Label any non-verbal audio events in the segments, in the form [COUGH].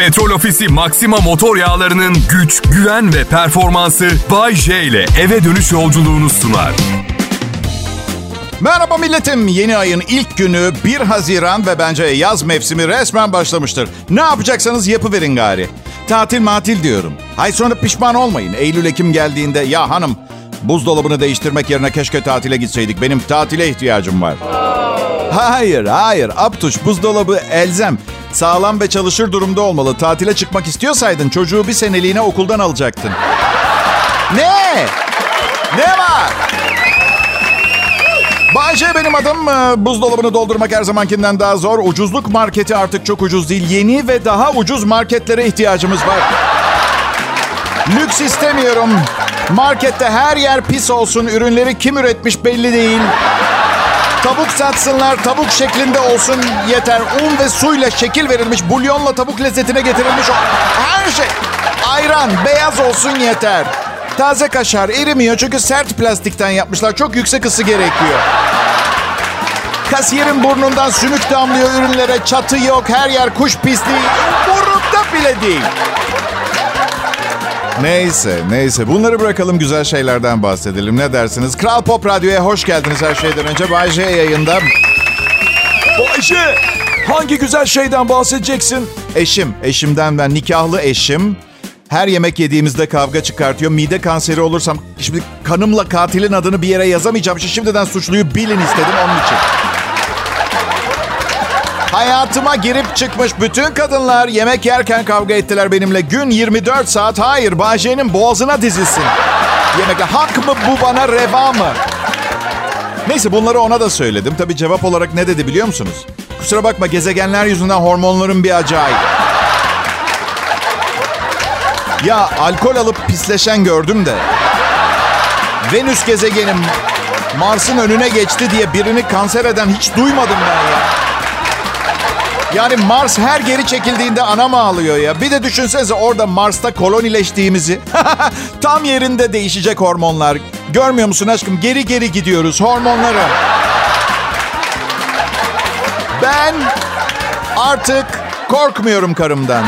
Petrol Ofisi Maxima motor yağlarının güç, güven ve performansı Bay J ile eve dönüş yolculuğunu sunar. Merhaba milletim. Yeni ayın ilk günü 1 Haziran ve bence yaz mevsimi resmen başlamıştır. Ne yapacaksanız yapıverin gari. Tatil matil diyorum. Hay sonra pişman olmayın. Eylül-Ekim geldiğinde ya hanım buzdolabını değiştirmek yerine keşke tatile gitseydik. Benim tatile ihtiyacım var. Hayır, hayır. Aptuş, buzdolabı elzem. Sağlam ve çalışır durumda olmalı. Tatile çıkmak istiyorsaydın çocuğu bir seneliğine okuldan alacaktın. Ne? Ne var? Bayce benim adım. Ee, Buzdolabını doldurmak her zamankinden daha zor. Ucuzluk marketi artık çok ucuz değil. Yeni ve daha ucuz marketlere ihtiyacımız var. Lüks istemiyorum. Markette her yer pis olsun. Ürünleri kim üretmiş belli değil. Tavuk satsınlar, tavuk şeklinde olsun yeter. Un ve suyla şekil verilmiş, bulyonla tavuk lezzetine getirilmiş o her şey. Ayran, beyaz olsun yeter. Taze kaşar erimiyor çünkü sert plastikten yapmışlar. Çok yüksek ısı gerekiyor. Kasiyerin burnundan sümük damlıyor ürünlere. Çatı yok, her yer kuş pisliği. Umurumda bile değil. Neyse, neyse. Bunları bırakalım güzel şeylerden bahsedelim. Ne dersiniz? Kral Pop Radyo'ya hoş geldiniz her şeyden önce. Bay J yayında. Ayşe, hangi güzel şeyden bahsedeceksin? Eşim, eşimden ben. Nikahlı eşim. Her yemek yediğimizde kavga çıkartıyor. Mide kanseri olursam şimdi kanımla katilin adını bir yere yazamayacağım. Şimdiden suçluyu bilin istedim onun için. Hayatıma girip çıkmış bütün kadınlar yemek yerken kavga ettiler benimle. Gün 24 saat hayır Bahçe'nin boğazına dizilsin. Yemekle hak mı bu bana reva mı? Neyse bunları ona da söyledim. Tabii cevap olarak ne dedi biliyor musunuz? Kusura bakma gezegenler yüzünden hormonların bir acayip. Ya alkol alıp pisleşen gördüm de. Venüs gezegenim Mars'ın önüne geçti diye birini kanser eden hiç duymadım ben ya. Yani Mars her geri çekildiğinde anam ağlıyor ya. Bir de düşünsenize orada Mars'ta kolonileştiğimizi. [LAUGHS] Tam yerinde değişecek hormonlar. Görmüyor musun aşkım? Geri geri gidiyoruz hormonları. Ben artık korkmuyorum karımdan.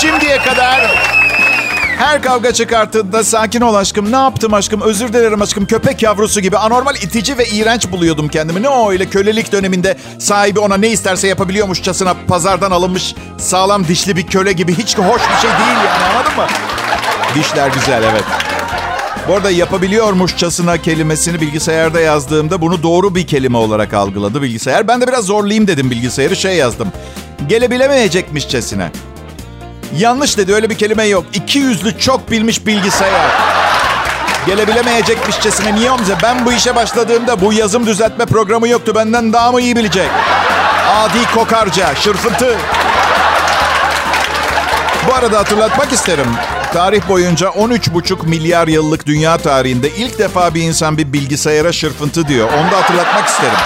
Şimdiye kadar her kavga çıkarttığında sakin ol aşkım, ne yaptım aşkım, özür dilerim aşkım, köpek yavrusu gibi anormal itici ve iğrenç buluyordum kendimi. Ne o öyle kölelik döneminde sahibi ona ne isterse yapabiliyormuşçasına pazardan alınmış sağlam dişli bir köle gibi hiç hoş bir şey değil yani anladın mı? Dişler güzel evet. Bu arada yapabiliyormuşçasına kelimesini bilgisayarda yazdığımda bunu doğru bir kelime olarak algıladı bilgisayar. Ben de biraz zorlayayım dedim bilgisayarı şey yazdım. Gelebilemeyecekmişçesine. Yanlış dedi öyle bir kelime yok. İki yüzlü çok bilmiş bilgisayar. Gelebilemeyecekmişçesine niye olmayacak? Ben bu işe başladığımda bu yazım düzeltme programı yoktu. Benden daha mı iyi bilecek? Adi kokarca, şırfıntı. Bu arada hatırlatmak isterim. Tarih boyunca 13,5 milyar yıllık dünya tarihinde ilk defa bir insan bir bilgisayara şırfıntı diyor. Onu da hatırlatmak isterim.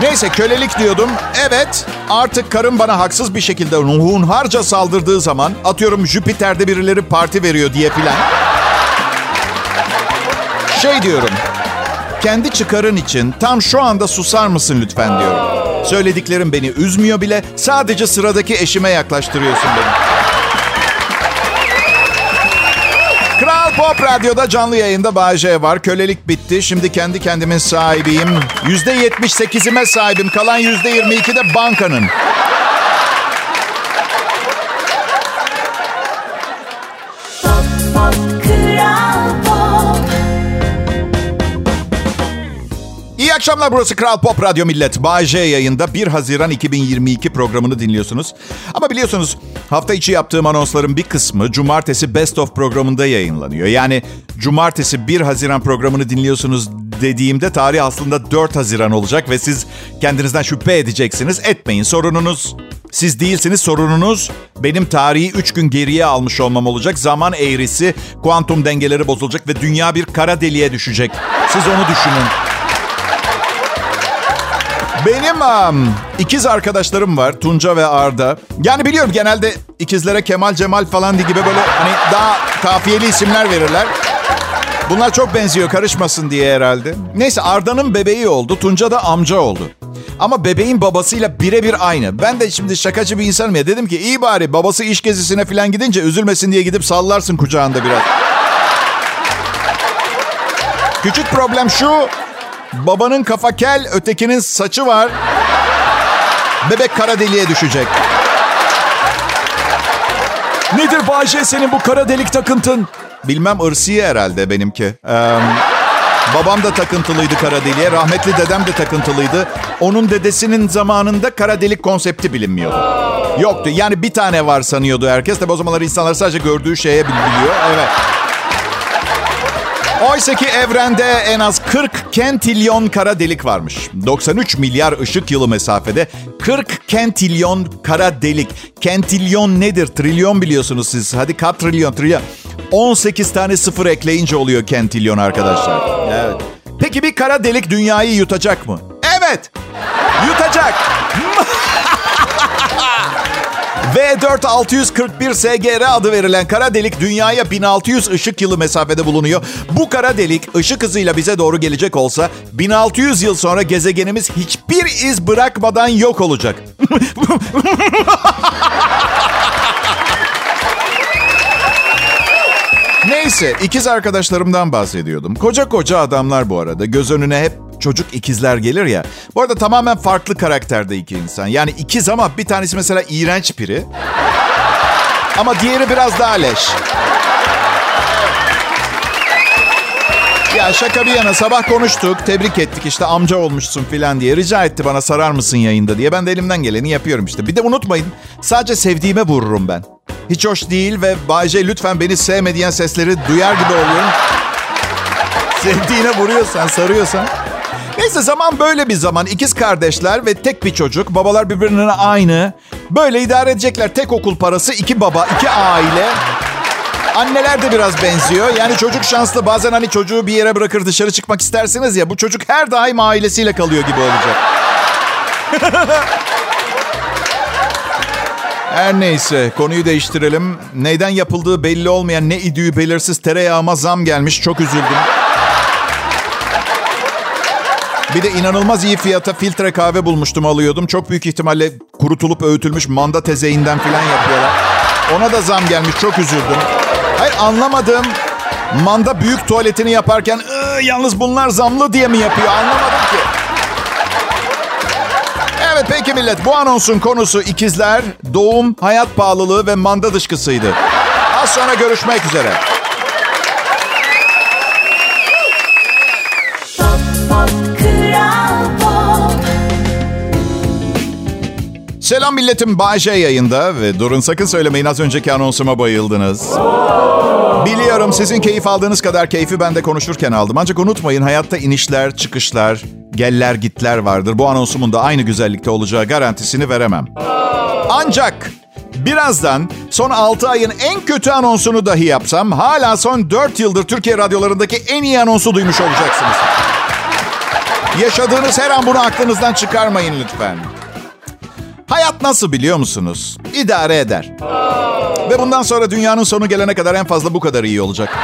Neyse kölelik diyordum. Evet artık karım bana haksız bir şekilde hunharca saldırdığı zaman atıyorum Jüpiter'de birileri parti veriyor diye filan. Şey diyorum. Kendi çıkarın için tam şu anda susar mısın lütfen diyorum. Söylediklerim beni üzmüyor bile. Sadece sıradaki eşime yaklaştırıyorsun beni. Pop Radyo'da canlı yayında Bağcay var. Kölelik bitti. Şimdi kendi kendimin sahibiyim. %78'ime sahibim. Kalan %22 de bankanın. Akşamlar burası Kral Pop Radyo Millet. Bay yayında 1 Haziran 2022 programını dinliyorsunuz. Ama biliyorsunuz hafta içi yaptığım anonsların bir kısmı Cumartesi Best of programında yayınlanıyor. Yani Cumartesi 1 Haziran programını dinliyorsunuz dediğimde tarih aslında 4 Haziran olacak ve siz kendinizden şüphe edeceksiniz. Etmeyin sorununuz siz değilsiniz sorununuz benim tarihi 3 gün geriye almış olmam olacak. Zaman eğrisi, kuantum dengeleri bozulacak ve dünya bir kara deliğe düşecek. Siz onu düşünün. Benim um, ikiz arkadaşlarım var Tunca ve Arda. Yani biliyorum genelde ikizlere Kemal Cemal falan gibi böyle hani daha kafiyeli isimler verirler. Bunlar çok benziyor karışmasın diye herhalde. Neyse Arda'nın bebeği oldu. Tunca da amca oldu. Ama bebeğin babasıyla birebir aynı. Ben de şimdi şakacı bir insanım ya. Dedim ki iyi bari babası iş gezisine falan gidince üzülmesin diye gidip sallarsın kucağında biraz. Küçük problem şu. Babanın kafa kel, ötekinin saçı var. Bebek kara deliğe düşecek. Nedir Bayce senin bu kara delik takıntın? Bilmem ırsiye herhalde benimki. Ee, babam da takıntılıydı kara deliğe. Rahmetli dedem de takıntılıydı. Onun dedesinin zamanında kara delik konsepti bilinmiyordu. Yoktu. Yani bir tane var sanıyordu herkes. Tabi o zamanlar insanlar sadece gördüğü şeye biliyor. Evet. Oysa ki evrende en az 40 kentilyon kara delik varmış. 93 milyar ışık yılı mesafede 40 kentilyon kara delik. Kentilyon nedir? Trilyon biliyorsunuz siz. Hadi kat trilyon, trilyon. 18 tane sıfır ekleyince oluyor kentilyon arkadaşlar. Evet. Peki bir kara delik dünyayı yutacak mı? Evet. V4 641 SGR adı verilen kara delik dünyaya 1600 ışık yılı mesafede bulunuyor. Bu kara delik ışık hızıyla bize doğru gelecek olsa 1600 yıl sonra gezegenimiz hiçbir iz bırakmadan yok olacak. [LAUGHS] Neyse ikiz arkadaşlarımdan bahsediyordum. Koca koca adamlar bu arada. Göz önüne hep çocuk ikizler gelir ya. Bu arada tamamen farklı karakterde iki insan. Yani ikiz ama bir tanesi mesela iğrenç biri. Ama diğeri biraz daha leş. Ya şaka bir yana sabah konuştuk, tebrik ettik işte amca olmuşsun filan diye. Rica etti bana sarar mısın yayında diye. Ben de elimden geleni yapıyorum işte. Bir de unutmayın sadece sevdiğime vururum ben. Hiç hoş değil ve Bayce lütfen beni sevme diyen sesleri duyar gibi oluyorum. Sevdiğine vuruyorsan, sarıyorsan. Neyse zaman böyle bir zaman. İkiz kardeşler ve tek bir çocuk. Babalar birbirine aynı. Böyle idare edecekler. Tek okul parası, iki baba, iki aile. Anneler de biraz benziyor. Yani çocuk şanslı. Bazen hani çocuğu bir yere bırakır dışarı çıkmak istersiniz ya. Bu çocuk her daim ailesiyle kalıyor gibi olacak. [LAUGHS] Her neyse konuyu değiştirelim. Neyden yapıldığı belli olmayan ne idüğü belirsiz tereyağıma zam gelmiş. Çok üzüldüm. Bir de inanılmaz iyi fiyata filtre kahve bulmuştum alıyordum. Çok büyük ihtimalle kurutulup öğütülmüş manda tezeyinden falan yapıyorlar. Ona da zam gelmiş. Çok üzüldüm. Hayır anlamadım. Manda büyük tuvaletini yaparken yalnız bunlar zamlı diye mi yapıyor anlamadım ki. Evet peki millet bu anonsun konusu ikizler, doğum, hayat pahalılığı ve manda dışkısıydı. Az sonra görüşmek üzere. Selam milletim Bayce yayında ve durun sakın söylemeyin az önceki anonsuma bayıldınız. Biliyorum sizin keyif aldığınız kadar keyfi ben de konuşurken aldım. Ancak unutmayın hayatta inişler, çıkışlar, geller gitler vardır. Bu anonsumun da aynı güzellikte olacağı garantisini veremem. Ancak birazdan son 6 ayın en kötü anonsunu dahi yapsam hala son 4 yıldır Türkiye radyolarındaki en iyi anonsu duymuş olacaksınız. Yaşadığınız her an bunu aklınızdan çıkarmayın lütfen. Hayat nasıl biliyor musunuz? İdare eder. Ve bundan sonra dünyanın sonu gelene kadar en fazla bu kadar iyi olacak.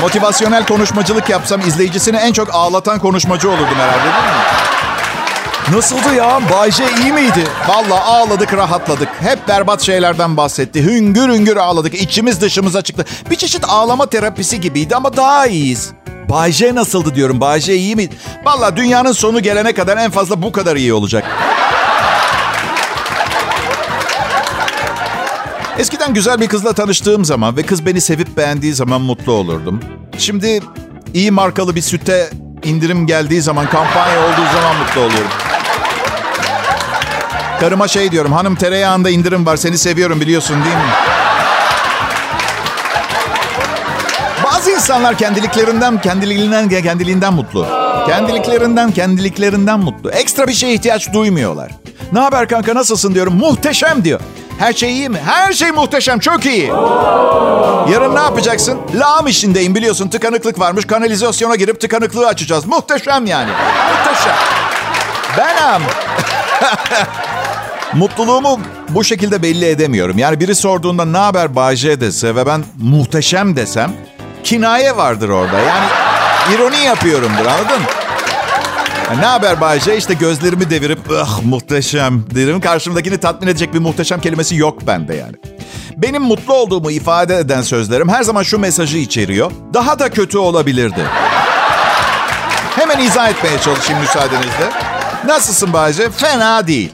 Motivasyonel konuşmacılık yapsam izleyicisini en çok ağlatan konuşmacı olurdum herhalde değil mi? Nasıldı ya? Bayce iyi miydi? Vallahi ağladık, rahatladık. Hep berbat şeylerden bahsetti. Hüngür hüngür ağladık. İçimiz dışımıza çıktı. Bir çeşit ağlama terapisi gibiydi ama daha iyiyiz. Bayce nasıldı diyorum. Bayce iyi miydi? Vallahi dünyanın sonu gelene kadar en fazla bu kadar iyi olacak. Eskiden güzel bir kızla tanıştığım zaman ve kız beni sevip beğendiği zaman mutlu olurdum. Şimdi iyi markalı bir süte indirim geldiği zaman, kampanya olduğu zaman mutlu oluyorum. Karıma şey diyorum, hanım tereyağında indirim var, seni seviyorum biliyorsun değil mi? Bazı insanlar kendiliklerinden, kendiliğinden, kendiliğinden mutlu. Kendiliklerinden, kendiliklerinden mutlu. Ekstra bir şeye ihtiyaç duymuyorlar. Ne haber kanka nasılsın diyorum. Muhteşem diyor. Her şey iyi mi? Her şey muhteşem, çok iyi. Yarın ne yapacaksın? Lağım işindeyim biliyorsun. Tıkanıklık varmış. Kanalizasyona girip tıkanıklığı açacağız. Muhteşem yani. Muhteşem. Benim. [LAUGHS] Mutluluğumu bu şekilde belli edemiyorum. Yani biri sorduğunda ne haber Bayce dese ve ben muhteşem desem kinaye vardır orada. Yani ironi yapıyorumdur anladın? Ne haber Bayce? İşte gözlerimi devirip ah muhteşem derim. Karşımdakini tatmin edecek bir muhteşem kelimesi yok bende yani. Benim mutlu olduğumu ifade eden sözlerim her zaman şu mesajı içeriyor. Daha da kötü olabilirdi. Hemen izah etmeye çalışayım müsaadenizle. Nasılsın Bayce? Fena değil.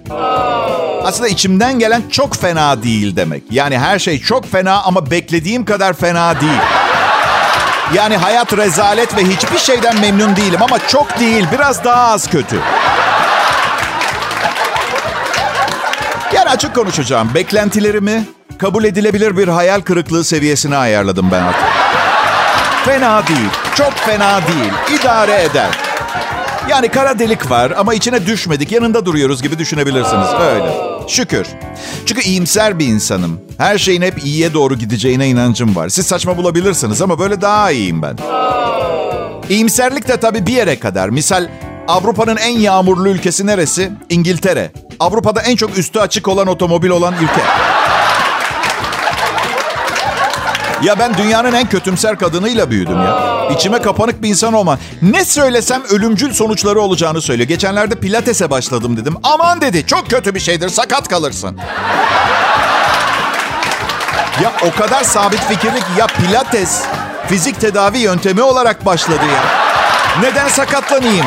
Aslında içimden gelen çok fena değil demek. Yani her şey çok fena ama beklediğim kadar fena değil. Yani hayat rezalet ve hiçbir şeyden memnun değilim ama çok değil, biraz daha az kötü. Yani açık konuşacağım. Beklentilerimi kabul edilebilir bir hayal kırıklığı seviyesine ayarladım ben artık. Fena değil, çok fena değil, idare eder. Yani kara delik var ama içine düşmedik, yanında duruyoruz gibi düşünebilirsiniz. Öyle. Şükür. Çünkü iyimser bir insanım. Her şeyin hep iyiye doğru gideceğine inancım var. Siz saçma bulabilirsiniz ama böyle daha iyiyim ben. İyimserlik de tabii bir yere kadar. Misal Avrupa'nın en yağmurlu ülkesi neresi? İngiltere. Avrupa'da en çok üstü açık olan otomobil olan ülke. Ya ben dünyanın en kötümser kadınıyla büyüdüm ya. İçime kapanık bir insan olma. Ne söylesem ölümcül sonuçları olacağını söylüyor. Geçenlerde pilatese başladım dedim. Aman dedi çok kötü bir şeydir sakat kalırsın. Ya o kadar sabit fikirli ki ya pilates fizik tedavi yöntemi olarak başladı ya. Neden sakatlanayım?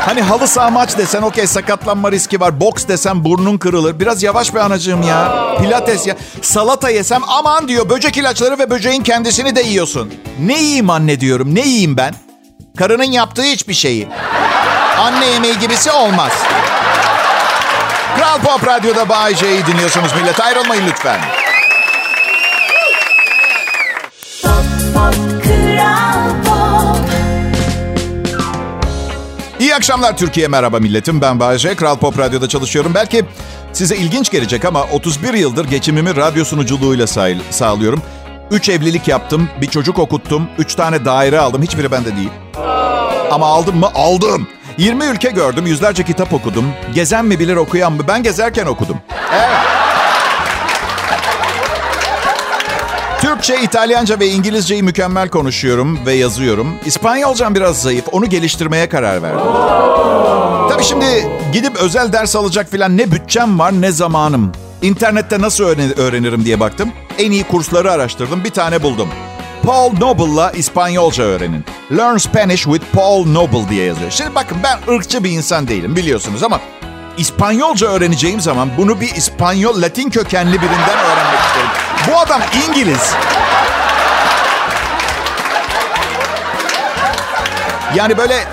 Hani halı saha maç desen okey sakatlanma riski var. Boks desem burnun kırılır. Biraz yavaş be anacığım ya. Pilates ya. Salata yesem aman diyor böcek ilaçları ve böceğin kendisini de yiyorsun. Ne yiyeyim anne diyorum. Ne yiyeyim ben? Karının yaptığı hiçbir şeyi. Anne yemeği gibisi olmaz. Kral Pop Radyo'da Bay J'yi dinliyorsunuz millet. Ayrılmayın lütfen. İyi akşamlar Türkiye merhaba milletim. Ben Bayece. Kral Pop Radyo'da çalışıyorum. Belki size ilginç gelecek ama 31 yıldır geçimimi radyo sunuculuğuyla sağ- sağlıyorum. 3 evlilik yaptım, bir çocuk okuttum, 3 tane daire aldım. Hiçbiri bende değil. Ama aldım mı? Aldım. 20 ülke gördüm, yüzlerce kitap okudum. Gezen mi bilir okuyan mı? Ben gezerken okudum. Evet. Türkçe, İtalyanca ve İngilizceyi mükemmel konuşuyorum ve yazıyorum. İspanyolcam biraz zayıf. Onu geliştirmeye karar verdim. Tabii şimdi gidip özel ders alacak filan ne bütçem var ne zamanım. İnternette nasıl öğren- öğrenirim diye baktım. En iyi kursları araştırdım. Bir tane buldum. Paul Noble'la İspanyolca öğrenin. Learn Spanish with Paul Noble diye yazıyor. Şimdi bakın ben ırkçı bir insan değilim biliyorsunuz ama İspanyolca öğreneceğim zaman bunu bir İspanyol Latin kökenli birinden öğrenmek isterim. Bu adam İngiliz. Yani böyle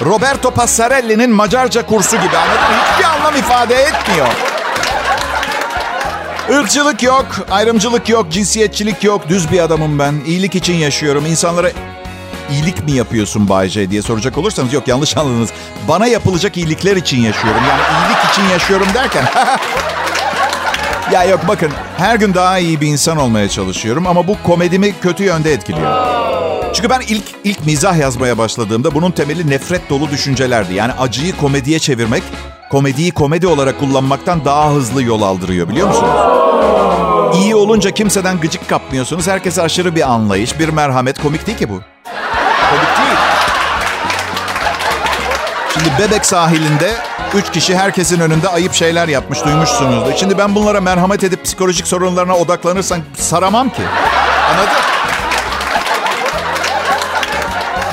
Roberto Passarelli'nin Macarca kursu gibi anladın? Hiçbir anlam ifade etmiyor. Irkçılık yok, ayrımcılık yok, cinsiyetçilik yok. Düz bir adamım ben. İyilik için yaşıyorum. İnsanlara iyilik mi yapıyorsun Bay J diye soracak olursanız yok yanlış anladınız. Bana yapılacak iyilikler için yaşıyorum. Yani iyilik için yaşıyorum derken. [LAUGHS] ya yok bakın her gün daha iyi bir insan olmaya çalışıyorum ama bu komedimi kötü yönde etkiliyor. Çünkü ben ilk ilk mizah yazmaya başladığımda bunun temeli nefret dolu düşüncelerdi. Yani acıyı komediye çevirmek, komediyi komedi olarak kullanmaktan daha hızlı yol aldırıyor biliyor musunuz? İyi olunca kimseden gıcık kapmıyorsunuz. Herkese aşırı bir anlayış, bir merhamet. Komik değil ki bu. Şimdi Bebek sahilinde üç kişi herkesin önünde ayıp şeyler yapmış duymuşsunuzdur. Şimdi ben bunlara merhamet edip psikolojik sorunlarına odaklanırsan saramam ki. Anladın?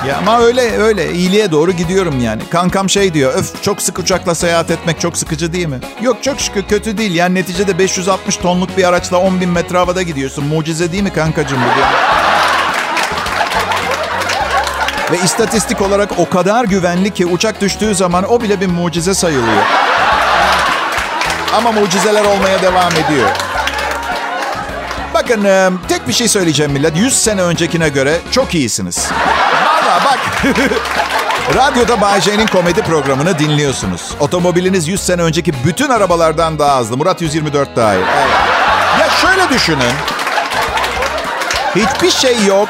Ya ama öyle öyle iyiliğe doğru gidiyorum yani. Kankam şey diyor. Öf çok sık uçakla seyahat etmek çok sıkıcı değil mi? Yok çok şükür kötü değil. Yani neticede 560 tonluk bir araçla 10 bin metre havada gidiyorsun. Mucize değil mi kankacığım bu? Ve istatistik olarak o kadar güvenli ki uçak düştüğü zaman o bile bir mucize sayılıyor. Ama mucizeler olmaya devam ediyor. Bakın tek bir şey söyleyeceğim millet. 100 sene öncekine göre çok iyisiniz. Valla bak. [LAUGHS] Radyoda Bay J'nin komedi programını dinliyorsunuz. Otomobiliniz 100 sene önceki bütün arabalardan daha hızlı. Murat 124 dahil. Evet. Ya şöyle düşünün. Hiçbir şey yok.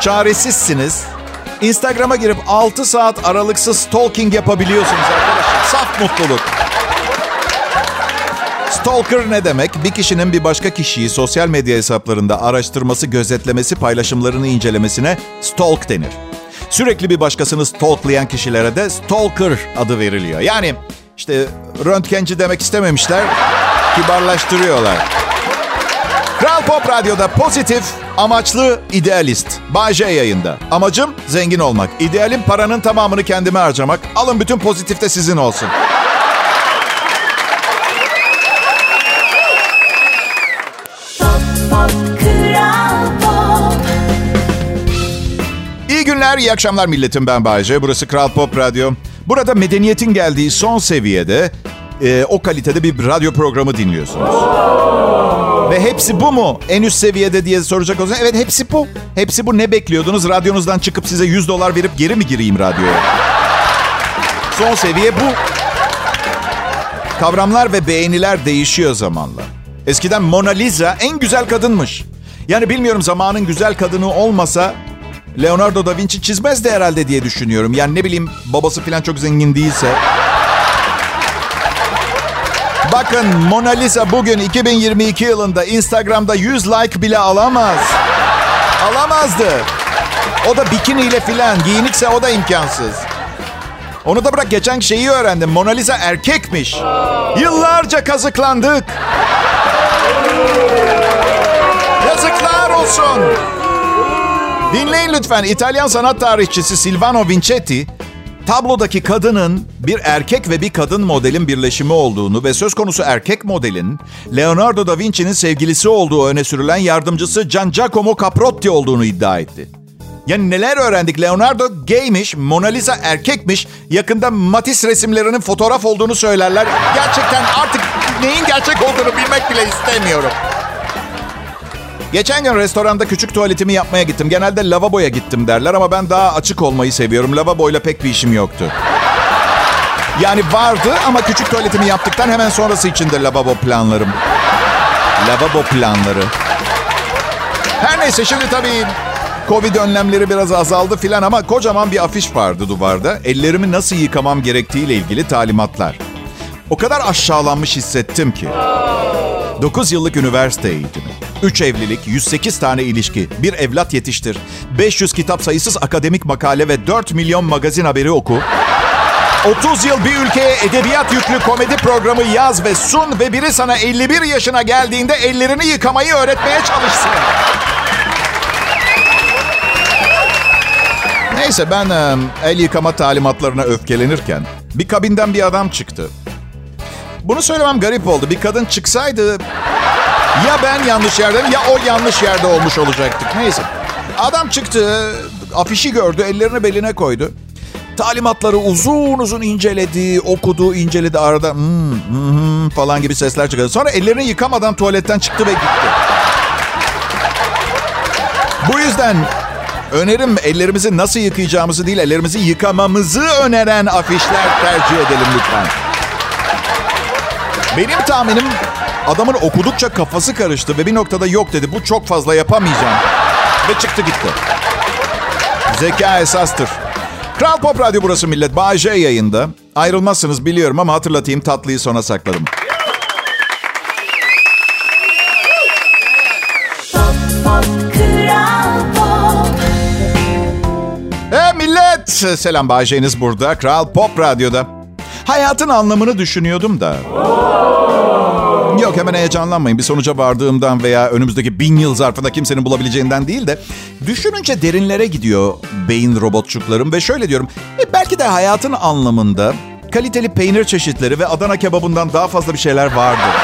Çaresizsiniz. Instagram'a girip 6 saat aralıksız stalking yapabiliyorsunuz arkadaşlar. Saf mutluluk. Stalker ne demek? Bir kişinin bir başka kişiyi sosyal medya hesaplarında araştırması, gözetlemesi, paylaşımlarını incelemesine stalk denir. Sürekli bir başkasını stalklayan kişilere de stalker adı veriliyor. Yani işte röntgenci demek istememişler, kibarlaştırıyorlar. Kral Pop Radyo'da pozitif, amaçlı, idealist. Bay J yayında. Amacım zengin olmak. İdealim paranın tamamını kendime harcamak. Alın bütün pozitif de sizin olsun. İyi günler, iyi akşamlar milletim ben Bayece. Burası Kral Pop Radyo. Burada medeniyetin geldiği son seviyede e, o kalitede bir radyo programı dinliyorsunuz. Ve hepsi bu mu? En üst seviyede diye soracak olursanız evet hepsi bu. Hepsi bu. Ne bekliyordunuz? Radyonuzdan çıkıp size 100 dolar verip geri mi gireyim radyoya? Son seviye bu. Kavramlar ve beğeniler değişiyor zamanla. Eskiden Mona Lisa en güzel kadınmış. Yani bilmiyorum zamanın güzel kadını olmasa Leonardo da Vinci çizmezdi herhalde diye düşünüyorum. Yani ne bileyim babası falan çok zengin değilse. Bakın Mona Lisa bugün 2022 yılında Instagram'da 100 like bile alamaz. Alamazdı. O da bikiniyle filan giyinikse o da imkansız. Onu da bırak geçen şeyi öğrendim. Mona Lisa erkekmiş. Yıllarca kazıklandık. Yazıklar olsun. Dinleyin lütfen. İtalyan sanat tarihçisi Silvano Vincetti tablodaki kadının bir erkek ve bir kadın modelin birleşimi olduğunu ve söz konusu erkek modelin Leonardo da Vinci'nin sevgilisi olduğu öne sürülen yardımcısı Gian Giacomo Caprotti olduğunu iddia etti. Yani neler öğrendik? Leonardo gaymiş, Mona Lisa erkekmiş. Yakında Matisse resimlerinin fotoğraf olduğunu söylerler. Gerçekten artık neyin gerçek olduğunu bilmek bile istemiyorum. Geçen gün restoranda küçük tuvaletimi yapmaya gittim. Genelde lavaboya gittim derler ama ben daha açık olmayı seviyorum. Lavaboyla pek bir işim yoktu. Yani vardı ama küçük tuvaletimi yaptıktan hemen sonrası için de lavabo planlarım. Lavabo planları. Her neyse şimdi tabii Covid önlemleri biraz azaldı filan ama kocaman bir afiş vardı duvarda. Ellerimi nasıl yıkamam gerektiğiyle ilgili talimatlar. O kadar aşağılanmış hissettim ki. 9 yıllık üniversite eğitimi, 3 evlilik, 108 tane ilişki, bir evlat yetiştir, 500 kitap sayısız akademik makale ve 4 milyon magazin haberi oku. 30 yıl bir ülkeye edebiyat yüklü komedi programı yaz ve sun ve biri sana 51 yaşına geldiğinde ellerini yıkamayı öğretmeye çalışsın. Neyse ben el yıkama talimatlarına öfkelenirken bir kabinden bir adam çıktı. Bunu söylemem garip oldu. Bir kadın çıksaydı ya ben yanlış yerde ya o yanlış yerde olmuş olacaktık. Neyse. Adam çıktı, afişi gördü, ellerini beline koydu. Talimatları uzun uzun inceledi, okudu, inceledi. Arada hmm, hmm, hmm falan gibi sesler çıkardı. Sonra ellerini yıkamadan tuvaletten çıktı ve gitti. Bu yüzden önerim ellerimizi nasıl yıkayacağımızı değil, ellerimizi yıkamamızı öneren afişler tercih edelim lütfen. Benim tahminim adamın okudukça kafası karıştı ve bir noktada yok dedi. Bu çok fazla yapamayacağım. Ve çıktı gitti. Zeka esastır. Kral Pop Radyo burası millet. J yayında. Ayrılmazsınız biliyorum ama hatırlatayım tatlıyı sona sakladım. Pop, pop, Kral Pop. E millet! Selam Bay J'niz burada. Kral Pop Radyo'da. Hayatın anlamını düşünüyordum da. Yok hemen heyecanlanmayın. Bir sonuca vardığımdan veya önümüzdeki bin yıl zarfında kimsenin bulabileceğinden değil de... Düşününce derinlere gidiyor beyin robotçuklarım ve şöyle diyorum. E, belki de hayatın anlamında kaliteli peynir çeşitleri ve Adana kebabından daha fazla bir şeyler vardır.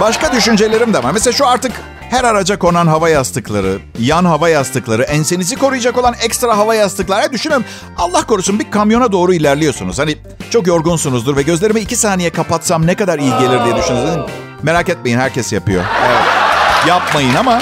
Başka düşüncelerim de var. Mesela şu artık her araca konan hava yastıkları, yan hava yastıkları, ensenizi koruyacak olan ekstra hava yastıkları. Düşünün Allah korusun bir kamyona doğru ilerliyorsunuz. Hani çok yorgunsunuzdur ve gözlerimi iki saniye kapatsam ne kadar iyi gelir diye düşünüyorsunuz. Merak etmeyin herkes yapıyor. Evet. Yapmayın ama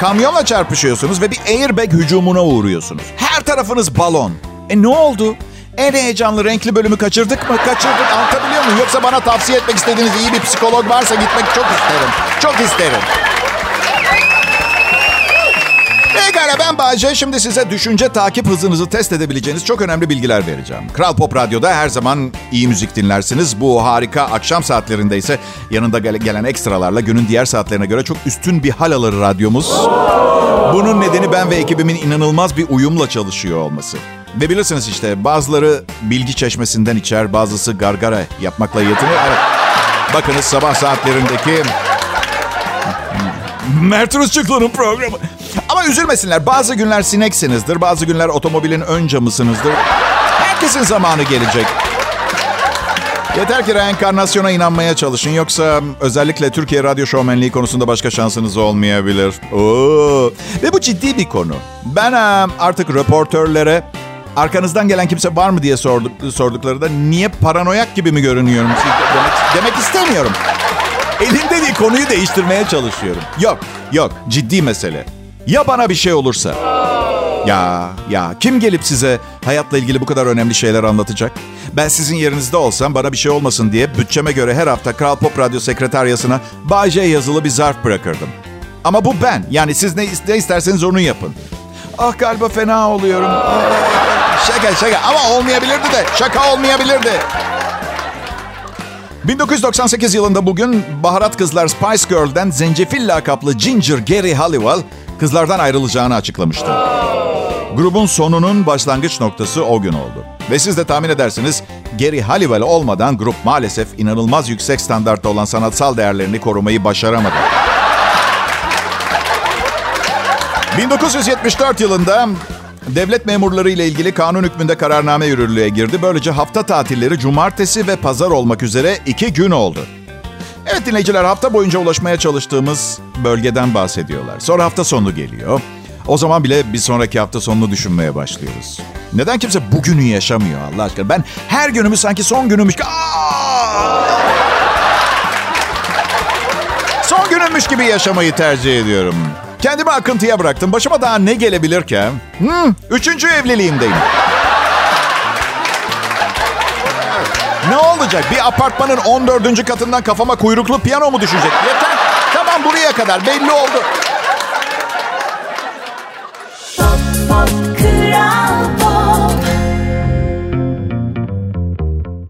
Kamyonla çarpışıyorsunuz ve bir airbag hücumuna uğruyorsunuz. Her tarafınız balon. E ne oldu? En heyecanlı renkli bölümü kaçırdık mı? Kaçırdık. Anlatabiliyor muyum? Yoksa bana tavsiye etmek istediğiniz iyi bir psikolog varsa gitmek çok isterim. Çok isterim. Pekala ben Bayce. Şimdi size düşünce takip hızınızı test edebileceğiniz çok önemli bilgiler vereceğim. Kral Pop Radyo'da her zaman iyi müzik dinlersiniz. Bu harika akşam saatlerinde ise yanında gele- gelen ekstralarla günün diğer saatlerine göre çok üstün bir hal alır radyomuz. Bunun nedeni ben ve ekibimin inanılmaz bir uyumla çalışıyor olması. Ve bilirsiniz işte bazıları bilgi çeşmesinden içer, bazısı gargara yapmakla yetinir. Evet. Bakınız sabah saatlerindeki Mert Rusçuklu'nun programı. Ama üzülmesinler. Bazı günler sineksinizdir. Bazı günler otomobilin ön camısınızdır. Herkesin zamanı gelecek. Yeter ki reenkarnasyona inanmaya çalışın. Yoksa özellikle Türkiye radyo şovmenliği konusunda başka şansınız olmayabilir. Oo. Ve bu ciddi bir konu. Ben artık röportörlere arkanızdan gelen kimse var mı diye sorduk, sorduklarında niye paranoyak gibi mi görünüyorum demek, demek istemiyorum. Elinde değil konuyu değiştirmeye çalışıyorum. Yok, yok ciddi mesele. Ya bana bir şey olursa? Ya, ya kim gelip size hayatla ilgili bu kadar önemli şeyler anlatacak? Ben sizin yerinizde olsam bana bir şey olmasın diye bütçeme göre her hafta Kral Pop Radyo sekreteryasına Bay J yazılı bir zarf bırakırdım. Ama bu ben. Yani siz ne, ne isterseniz onu yapın. Ah galiba fena oluyorum. Şaka şaka ama olmayabilirdi de. Şaka olmayabilirdi. 1998 yılında bugün baharat kızlar Spice Girl'den zencefil lakaplı Ginger Gary Halliwell kızlardan ayrılacağını açıklamıştı. Grubun sonunun başlangıç noktası o gün oldu. Ve siz de tahmin edersiniz Gary Halliwell olmadan grup maalesef inanılmaz yüksek standartta olan sanatsal değerlerini korumayı başaramadı. 1974 yılında devlet memurları ile ilgili kanun hükmünde kararname yürürlüğe girdi. Böylece hafta tatilleri cumartesi ve pazar olmak üzere iki gün oldu. Evet dinleyiciler hafta boyunca ulaşmaya çalıştığımız bölgeden bahsediyorlar. Sonra hafta sonu geliyor. O zaman bile bir sonraki hafta sonunu düşünmeye başlıyoruz. Neden kimse bugünü yaşamıyor Allah aşkına? Ben her günümü sanki son günümmüş... Aa! Son günümmüş gibi yaşamayı tercih ediyorum. Kendimi akıntıya bıraktım. Başıma daha ne gelebilir ki? Hmm, üçüncü evliliğimdeyim. Ne olacak? Bir apartmanın 14. katından kafama kuyruklu piyano mu düşecek? Yeter. Tamam buraya kadar belli oldu. Pop Pop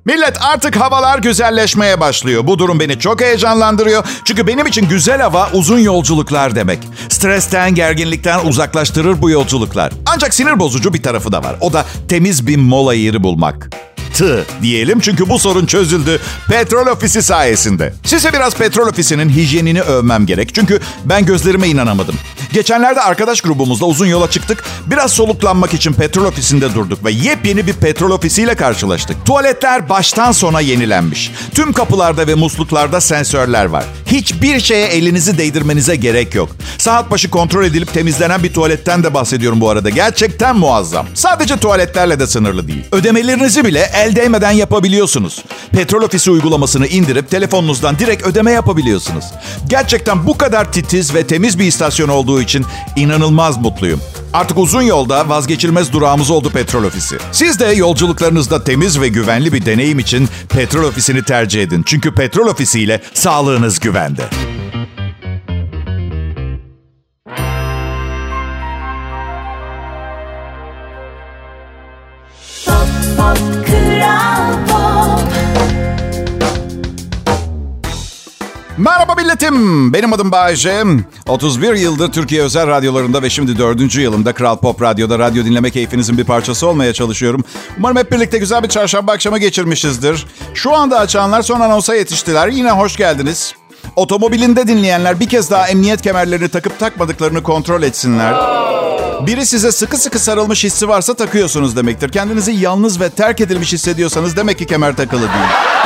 Millet artık havalar güzelleşmeye başlıyor. Bu durum beni çok heyecanlandırıyor. Çünkü benim için güzel hava uzun yolculuklar demek. Stresten, gerginlikten uzaklaştırır bu yolculuklar. Ancak sinir bozucu bir tarafı da var. O da temiz bir mola yeri bulmak. Tı diyelim çünkü bu sorun çözüldü petrol ofisi sayesinde. Size biraz petrol ofisinin hijyenini övmem gerek. Çünkü ben gözlerime inanamadım. Geçenlerde arkadaş grubumuzla uzun yola çıktık. Biraz soluklanmak için petrol ofisinde durduk ve yepyeni bir petrol ofisiyle karşılaştık. Tuvaletler baştan sona yenilenmiş. Tüm kapılarda ve musluklarda sensörler var. Hiçbir şeye elinizi değdirmenize gerek yok. Saat başı kontrol edilip temizlenen bir tuvaletten de bahsediyorum bu arada. Gerçekten muazzam. Sadece tuvaletlerle de sınırlı değil. Ödemelerinizi bile el değmeden yapabiliyorsunuz. Petrol ofisi uygulamasını indirip telefonunuzdan direkt ödeme yapabiliyorsunuz. Gerçekten bu kadar titiz ve temiz bir istasyon olduğu için inanılmaz mutluyum. Artık uzun yolda vazgeçilmez durağımız oldu petrol ofisi. Siz de yolculuklarınızda temiz ve güvenli bir deneyim için petrol ofisini tercih edin. Çünkü petrol ofisiyle sağlığınız güvende. Milletim. Benim adım Bayece. 31 yıldır Türkiye özel radyolarında ve şimdi 4. yılımda Kral Pop Radyo'da radyo dinleme keyfinizin bir parçası olmaya çalışıyorum. Umarım hep birlikte güzel bir çarşamba akşamı geçirmişizdir. Şu anda açanlar son anonsa yetiştiler. Yine hoş geldiniz. Otomobilinde dinleyenler bir kez daha emniyet kemerlerini takıp takmadıklarını kontrol etsinler. Biri size sıkı sıkı sarılmış hissi varsa takıyorsunuz demektir. Kendinizi yalnız ve terk edilmiş hissediyorsanız demek ki kemer takılı değil.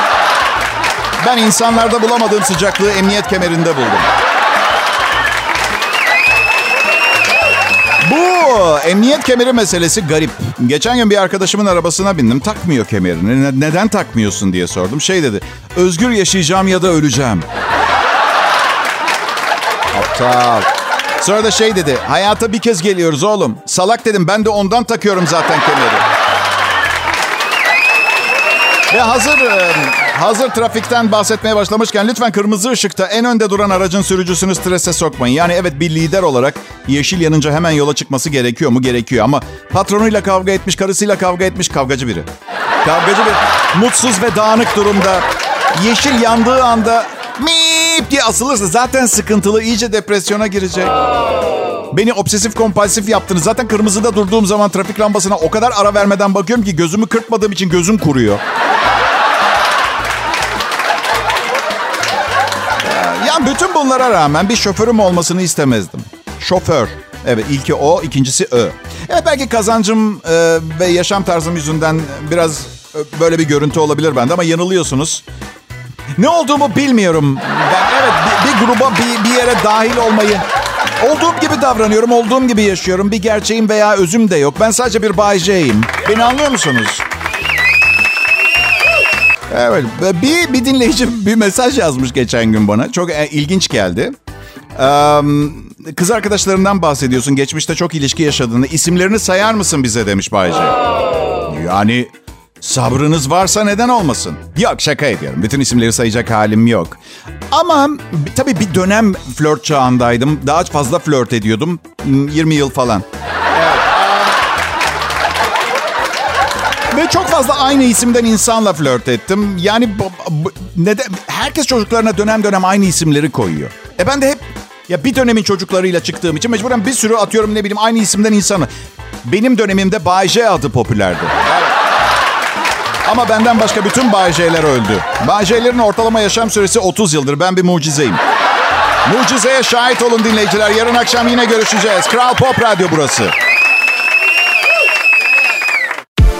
Ben insanlarda bulamadığım sıcaklığı emniyet kemerinde buldum. Bu emniyet kemeri meselesi garip. Geçen gün bir arkadaşımın arabasına bindim. Takmıyor kemerini. Ne- neden takmıyorsun diye sordum. Şey dedi. Özgür yaşayacağım ya da öleceğim. Aptal. Sonra da şey dedi. Hayata bir kez geliyoruz oğlum. Salak dedim. Ben de ondan takıyorum zaten kemeri. Ve hazır e, hazır trafikten bahsetmeye başlamışken lütfen kırmızı ışıkta en önde duran aracın sürücüsünü strese sokmayın. Yani evet bir lider olarak yeşil yanınca hemen yola çıkması gerekiyor mu? Gerekiyor ama patronuyla kavga etmiş, karısıyla kavga etmiş kavgacı biri. Kavgacı bir mutsuz ve dağınık durumda. Yeşil yandığı anda mip diye asılırsa zaten sıkıntılı iyice depresyona girecek. Beni obsesif kompulsif yaptınız. Zaten kırmızıda durduğum zaman trafik lambasına o kadar ara vermeden bakıyorum ki gözümü kırpmadığım için gözüm kuruyor. Ya bütün bunlara rağmen bir şoförüm olmasını istemezdim. Şoför. Evet ilki o, ikincisi ö. Evet belki kazancım e, ve yaşam tarzım yüzünden biraz e, böyle bir görüntü olabilir bende ama yanılıyorsunuz. Ne olduğumu bilmiyorum. Ben evet bir, bir gruba bir, bir yere dahil olmayı olduğum gibi davranıyorum, olduğum gibi yaşıyorum. Bir gerçeğim veya özüm de yok. Ben sadece bir Bay J'yim. Beni anlıyor musunuz? Evet, bir, bir dinleyici bir mesaj yazmış geçen gün bana. Çok e, ilginç geldi. Kız arkadaşlarından bahsediyorsun. Geçmişte çok ilişki yaşadığını. İsimlerini sayar mısın bize demiş Bayce. Yani sabrınız varsa neden olmasın? Yok şaka ediyorum. Bütün isimleri sayacak halim yok. Ama tabii bir dönem flört çağındaydım. Daha fazla flört ediyordum. 20 yıl falan. Ve çok fazla aynı isimden insanla flört ettim. Yani neden herkes çocuklarına dönem dönem aynı isimleri koyuyor. E ben de hep ya bir dönemin çocuklarıyla çıktığım için mecburen bir sürü atıyorum ne bileyim aynı isimden insanı. Benim dönemimde Bay J adı popülerdi. Ama benden başka bütün Bay J'ler öldü. Bay J'lerin ortalama yaşam süresi 30 yıldır. Ben bir mucizeyim. Mucizeye şahit olun dinleyiciler. Yarın akşam yine görüşeceğiz. Kral Pop Radyo burası.